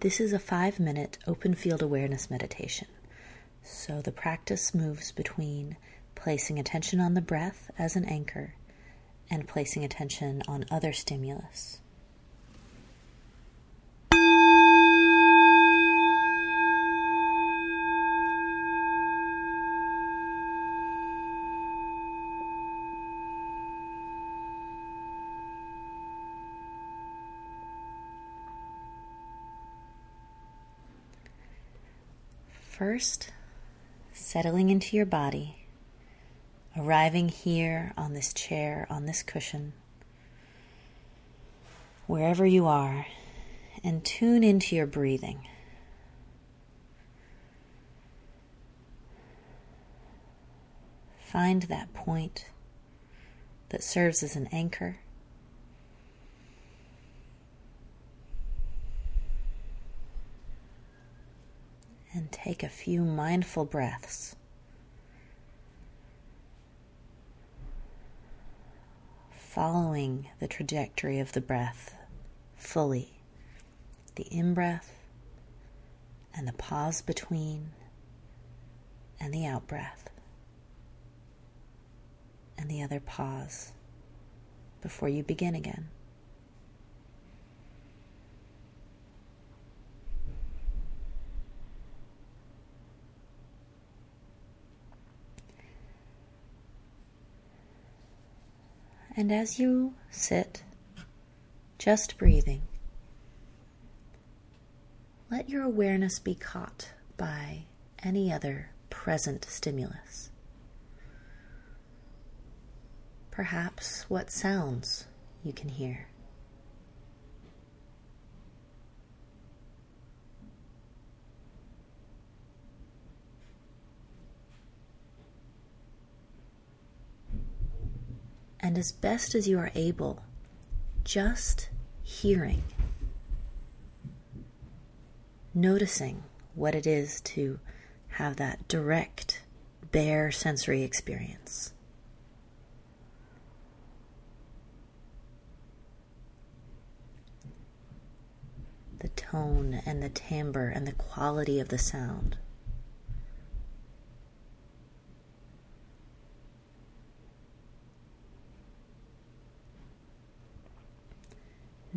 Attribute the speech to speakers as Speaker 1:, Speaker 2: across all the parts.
Speaker 1: This is a five minute open field awareness meditation. So the practice moves between placing attention on the breath as an anchor and placing attention on other stimulus. First, settling into your body, arriving here on this chair, on this cushion, wherever you are, and tune into your breathing. Find that point that serves as an anchor. Take a few mindful breaths. Following the trajectory of the breath fully, the in breath and the pause between, and the out breath, and the other pause before you begin again. And as you sit, just breathing, let your awareness be caught by any other present stimulus. Perhaps what sounds you can hear. And as best as you are able, just hearing, noticing what it is to have that direct, bare sensory experience. The tone and the timbre and the quality of the sound.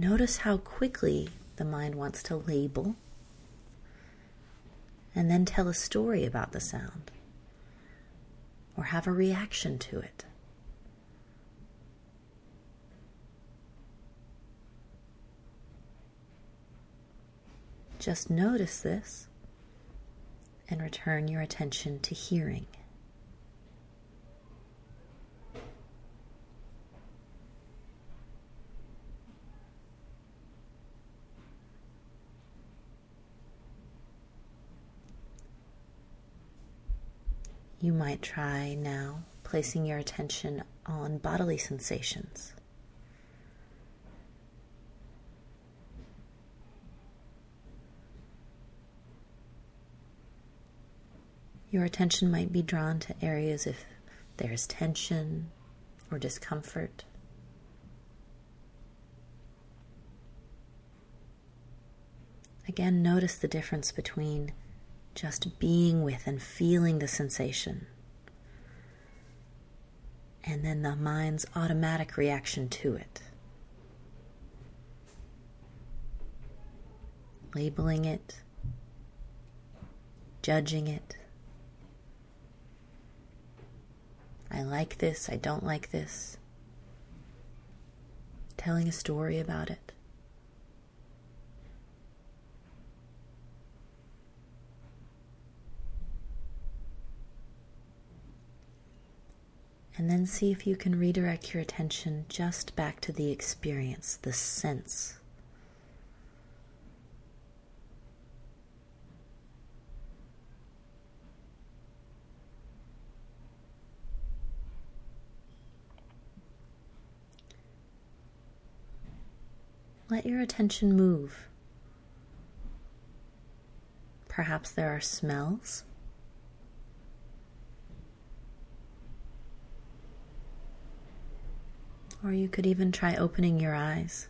Speaker 1: Notice how quickly the mind wants to label and then tell a story about the sound or have a reaction to it. Just notice this and return your attention to hearing. You might try now placing your attention on bodily sensations. Your attention might be drawn to areas if there's tension or discomfort. Again, notice the difference between just being with and feeling the sensation. And then the mind's automatic reaction to it. Labeling it, judging it. I like this, I don't like this. Telling a story about it. And then see if you can redirect your attention just back to the experience, the sense. Let your attention move. Perhaps there are smells Or you could even try opening your eyes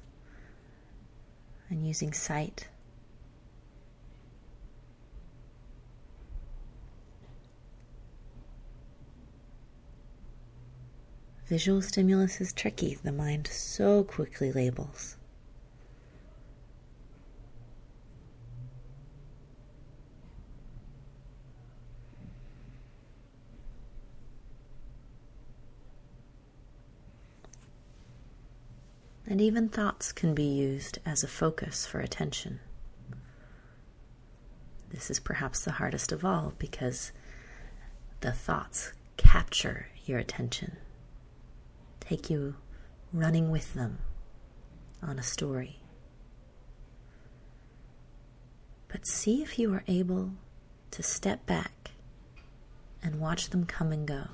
Speaker 1: and using sight. Visual stimulus is tricky, the mind so quickly labels. And even thoughts can be used as a focus for attention. This is perhaps the hardest of all because the thoughts capture your attention, take you running with them on a story. But see if you are able to step back and watch them come and go.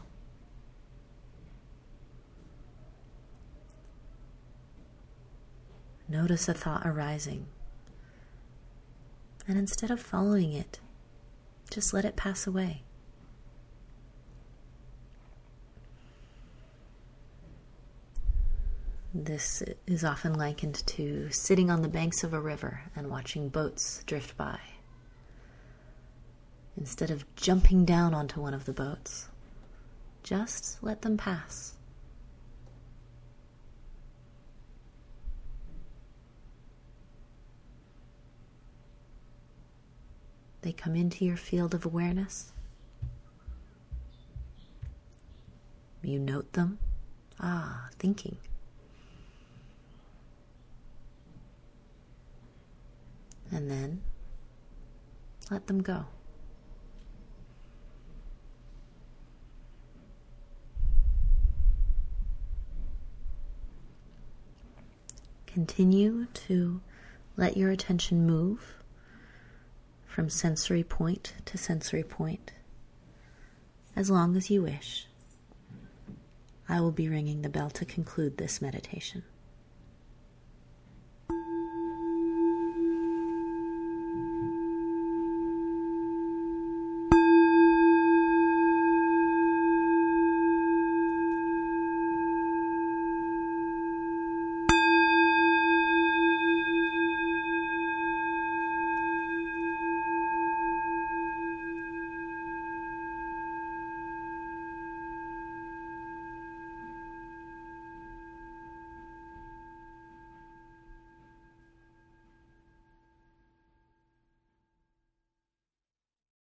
Speaker 1: Notice a thought arising. And instead of following it, just let it pass away. This is often likened to sitting on the banks of a river and watching boats drift by. Instead of jumping down onto one of the boats, just let them pass. They come into your field of awareness. You note them. Ah, thinking. And then let them go. Continue to let your attention move from sensory point to sensory point as long as you wish. I will be ringing the bell to conclude this meditation.